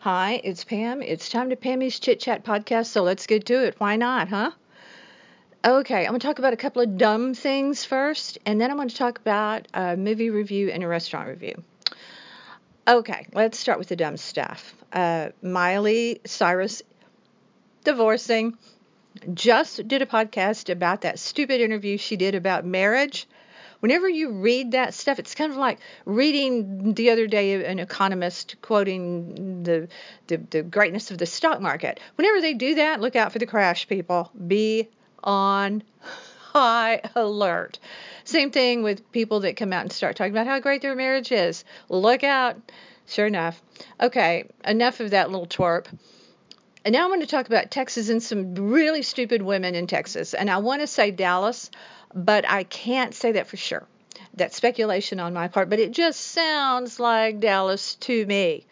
Hi, it's Pam. It's time to Pammy's Chit Chat podcast, so let's get to it. Why not, huh? Okay, I'm going to talk about a couple of dumb things first, and then I'm going to talk about a movie review and a restaurant review. Okay, let's start with the dumb stuff. Uh, Miley Cyrus divorcing just did a podcast about that stupid interview she did about marriage whenever you read that stuff, it's kind of like reading the other day an economist quoting the, the, the greatness of the stock market. Whenever they do that, look out for the crash, people. Be on high alert. Same thing with people that come out and start talking about how great their marriage is. Look out. Sure enough. Okay, enough of that little twerp. And now I'm going to talk about Texas and some really stupid women in Texas. And I want to say Dallas but I can't say that for sure. That's speculation on my part, but it just sounds like Dallas to me.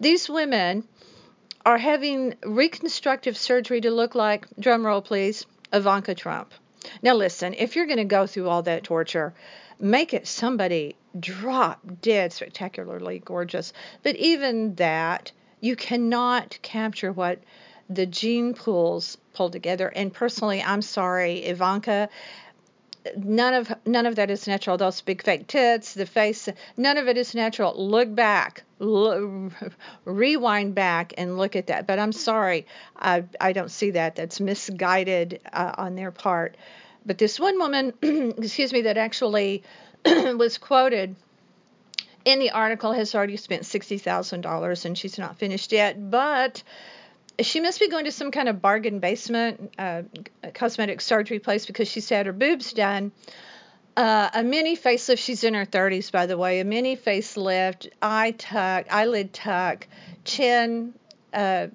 These women are having reconstructive surgery to look like, drumroll please, Ivanka Trump. Now, listen, if you're going to go through all that torture, make it somebody drop dead spectacularly gorgeous. But even that, you cannot capture what the gene pools pull together. And personally, I'm sorry, Ivanka none of none of that is natural. Those big fake tits, the face, none of it is natural. Look back, look, rewind back, and look at that. But I'm sorry, I I don't see that. That's misguided uh, on their part. But this one woman, excuse me, that actually was quoted in the article has already spent sixty thousand dollars, and she's not finished yet. But she must be going to some kind of bargain basement uh, cosmetic surgery place because she's had her boobs done. Uh, a mini facelift. She's in her 30s, by the way. A mini facelift, eye tuck, eyelid tuck, chin, uh,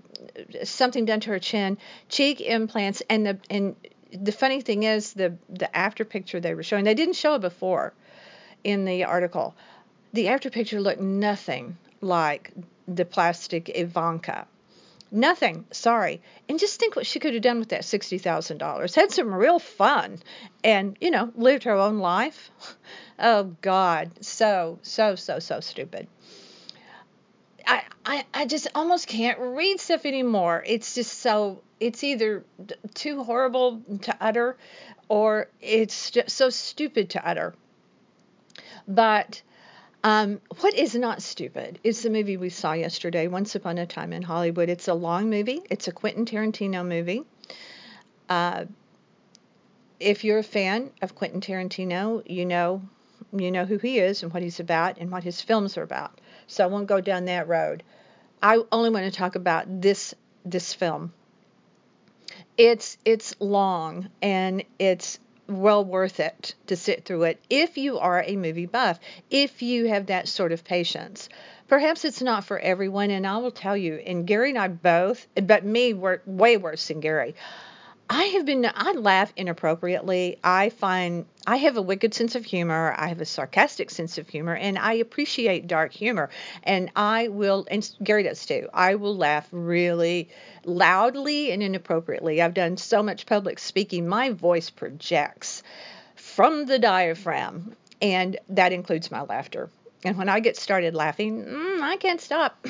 something done to her chin, cheek implants, and the and the funny thing is the the after picture they were showing. They didn't show it before in the article. The after picture looked nothing like the plastic Ivanka. Nothing. Sorry. And just think what she could have done with that $60,000. Had some real fun and, you know, lived her own life. Oh, God. So, so, so, so stupid. I, I, I just almost can't read stuff anymore. It's just so, it's either too horrible to utter or it's just so stupid to utter. But um, what is not stupid is the movie we saw yesterday, Once Upon a Time in Hollywood. It's a long movie. It's a Quentin Tarantino movie. Uh, if you're a fan of Quentin Tarantino, you know you know who he is and what he's about and what his films are about. So I won't go down that road. I only want to talk about this this film. It's it's long and it's well worth it to sit through it if you are a movie buff, if you have that sort of patience. Perhaps it's not for everyone, and I will tell you, and Gary and I both, but me, were way worse than Gary. I have been, I laugh inappropriately. I find I have a wicked sense of humor. I have a sarcastic sense of humor, and I appreciate dark humor. And I will, and Gary does too, I will laugh really loudly and inappropriately. I've done so much public speaking, my voice projects from the diaphragm, and that includes my laughter. And when I get started laughing, mm, I can't stop.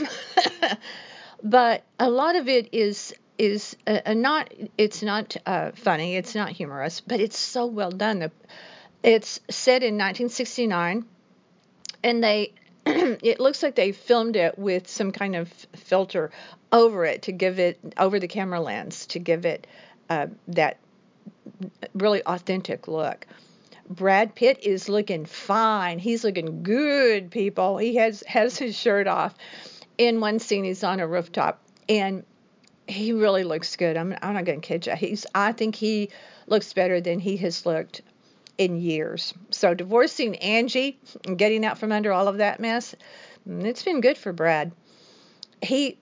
but a lot of it is is uh, uh, not it's not uh, funny, it's not humorous, but it's so well done. It's set in 1969, and they it looks like they filmed it with some kind of filter over it to give it over the camera lens to give it uh, that really authentic look. Brad Pitt is looking fine. He's looking good, people. He has has his shirt off. In one scene, he's on a rooftop, and he really looks good. I'm I'm not to kid you. He's I think he looks better than he has looked in years. So divorcing Angie and getting out from under all of that mess, mm, it's been good for Brad. He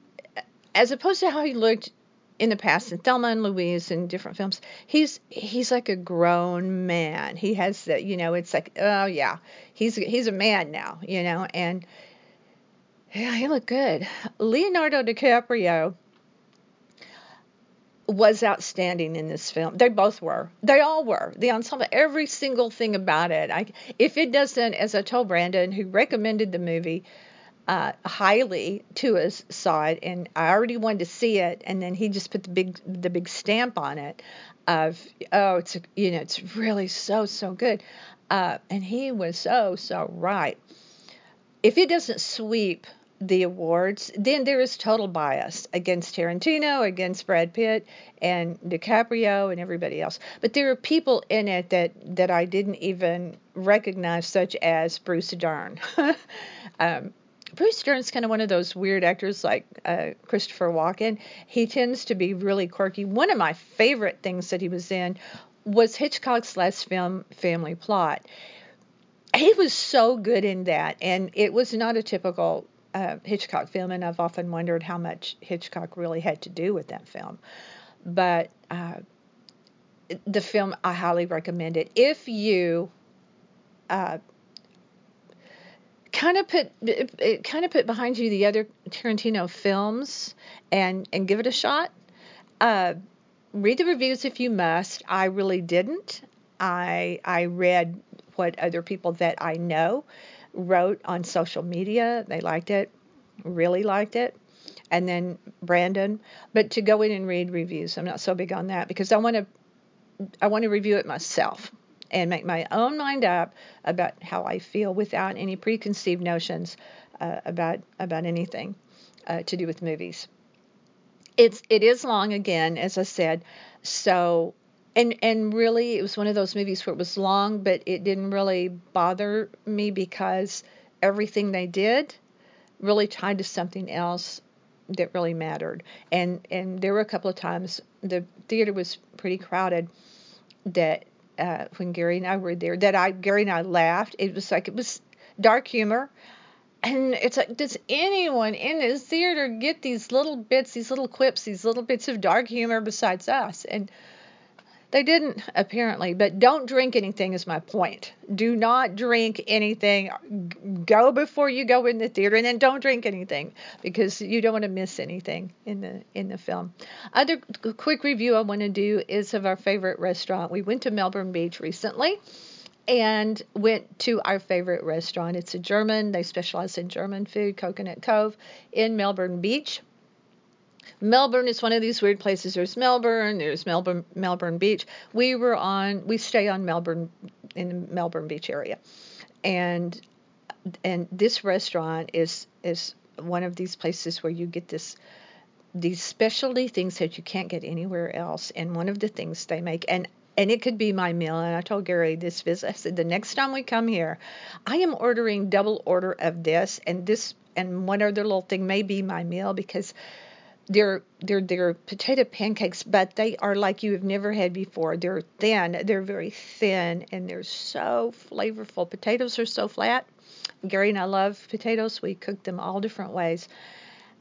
as opposed to how he looked in the past in Thelma and Louise and different films, he's he's like a grown man. He has the you know, it's like, oh yeah, he's he's a man now, you know, and yeah, he looked good. Leonardo DiCaprio was outstanding in this film. They both were. They all were. The ensemble, every single thing about it. I, if it doesn't, as I told Brandon, who recommended the movie, uh, highly to us saw it, and I already wanted to see it, and then he just put the big the big stamp on it of oh it's you know it's really so so good, uh, and he was so so right. If it doesn't sweep the awards, then there is total bias against Tarantino, against Brad Pitt, and DiCaprio, and everybody else. But there are people in it that that I didn't even recognize, such as Bruce Dern. um, Bruce Dern's kind of one of those weird actors like uh, Christopher Walken. He tends to be really quirky. One of my favorite things that he was in was Hitchcock's last film, Family Plot. He was so good in that, and it was not a typical uh, Hitchcock film, and I've often wondered how much Hitchcock really had to do with that film. But uh, the film, I highly recommend it. If you uh, kind of put it, kind of put behind you the other Tarantino films and and give it a shot. Uh, read the reviews if you must. I really didn't. I I read what other people that I know wrote on social media. They liked it, really liked it. And then Brandon, but to go in and read reviews, I'm not so big on that because I want to I want to review it myself and make my own mind up about how I feel without any preconceived notions uh, about about anything uh, to do with movies. It's it is long again, as I said, so and and really it was one of those movies where it was long, but it didn't really bother me because everything they did really tied to something else that really mattered. And and there were a couple of times the theater was pretty crowded that uh, when Gary and I were there that I Gary and I laughed. It was like it was dark humor. And it's like, does anyone in this theater get these little bits, these little quips, these little bits of dark humor besides us? And they didn't, apparently, but don't drink anything is my point. Do not drink anything. Go before you go in the theater, and then don't drink anything because you don't want to miss anything in the in the film. Other quick review I want to do is of our favorite restaurant. We went to Melbourne Beach recently and went to our favorite restaurant. It's a German, they specialize in German food, Coconut Cove in Melbourne Beach. Melbourne is one of these weird places. There's Melbourne, there's Melbourne, Melbourne Beach. We were on, we stay on Melbourne, in the Melbourne Beach area, and and this restaurant is is one of these places where you get this these specialty things that you can't get anywhere else. And one of the things they make, and and it could be my meal. And I told Gary this visit, I said the next time we come here, I am ordering double order of this, and this and one other little thing may be my meal because they're they're they're potato pancakes, but they are like you have never had before. They're thin, they're very thin, and they're so flavorful. Potatoes are so flat. Gary and I love potatoes. We cook them all different ways.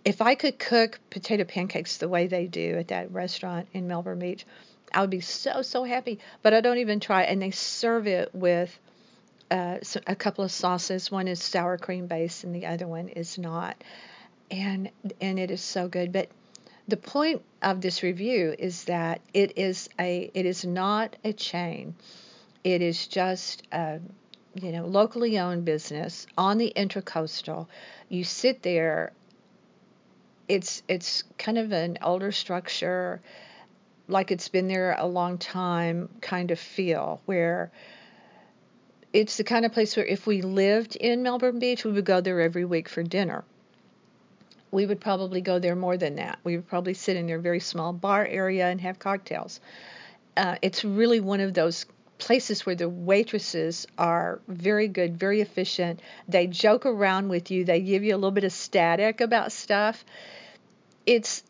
If I could cook potato pancakes the way they do at that restaurant in Melbourne Beach, I would be so so happy. But I don't even try. And they serve it with uh, a couple of sauces. One is sour cream based, and the other one is not. And and it is so good. But the point of this review is that it is a it is not a chain. It is just a you know locally owned business on the intercoastal. You sit there. It's it's kind of an older structure, like it's been there a long time kind of feel where it's the kind of place where if we lived in Melbourne Beach, we would go there every week for dinner we would probably go there more than that. We would probably sit in their very small bar area and have cocktails. Uh, it's really one of those places where the waitresses are very good, very efficient. They joke around with you. They give you a little bit of static about stuff. It's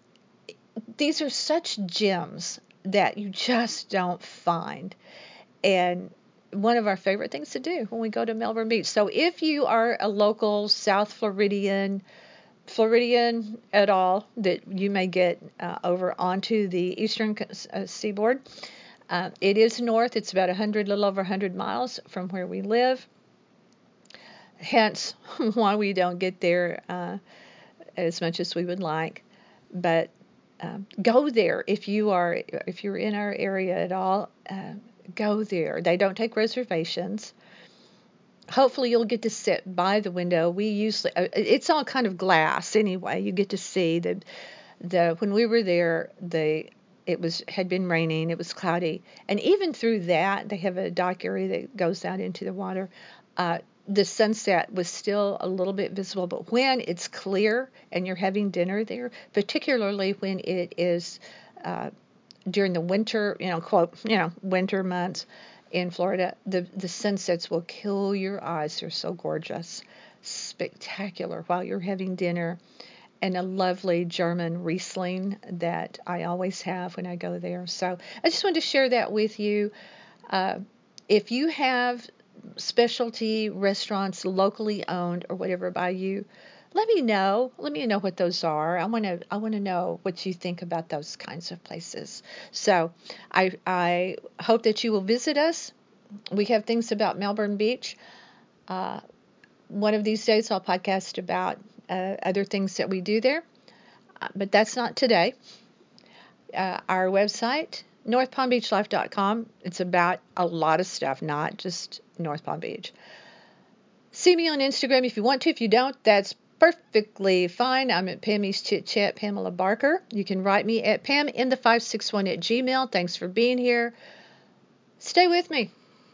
these are such gems that you just don't find. And one of our favorite things to do when we go to Melbourne Beach. So if you are a local South Floridian, Floridian at all that you may get uh, over onto the eastern uh, seaboard. Uh, it is north. It's about 100, little over 100 miles from where we live. Hence, why we don't get there uh, as much as we would like. But um, go there if you are if you're in our area at all. Uh, go there. They don't take reservations. Hopefully you'll get to sit by the window. We usually uh, it's all kind of glass anyway. You get to see the the when we were there the it was had been raining, it was cloudy, and even through that they have a dock area that goes out into the water. Uh, the sunset was still a little bit visible, but when it's clear and you're having dinner there, particularly when it is uh, during the winter, you know, quote, you know, winter months in Florida, the the sunsets will kill your eyes. They're so gorgeous, spectacular while you're having dinner and a lovely German Riesling that I always have when I go there. So I just wanted to share that with you. Uh, if you have specialty restaurants locally owned or whatever by you, let me know. Let me know what those are. I want to I want to know what you think about those kinds of places. So I I hope that you will visit us. We have things about Melbourne Beach. Uh, one of these days I'll podcast about uh, other things that we do there, uh, but that's not today. Uh, our website, northpalmbeachlife.com, it's about a lot of stuff, not just North Palm Beach. See me on Instagram if you want to. If you don't, that's perfectly fine. I'm at Pammy's Chit Chat, Pamela Barker. You can write me at Pam in the 561 at Gmail. Thanks for being here. Stay with me.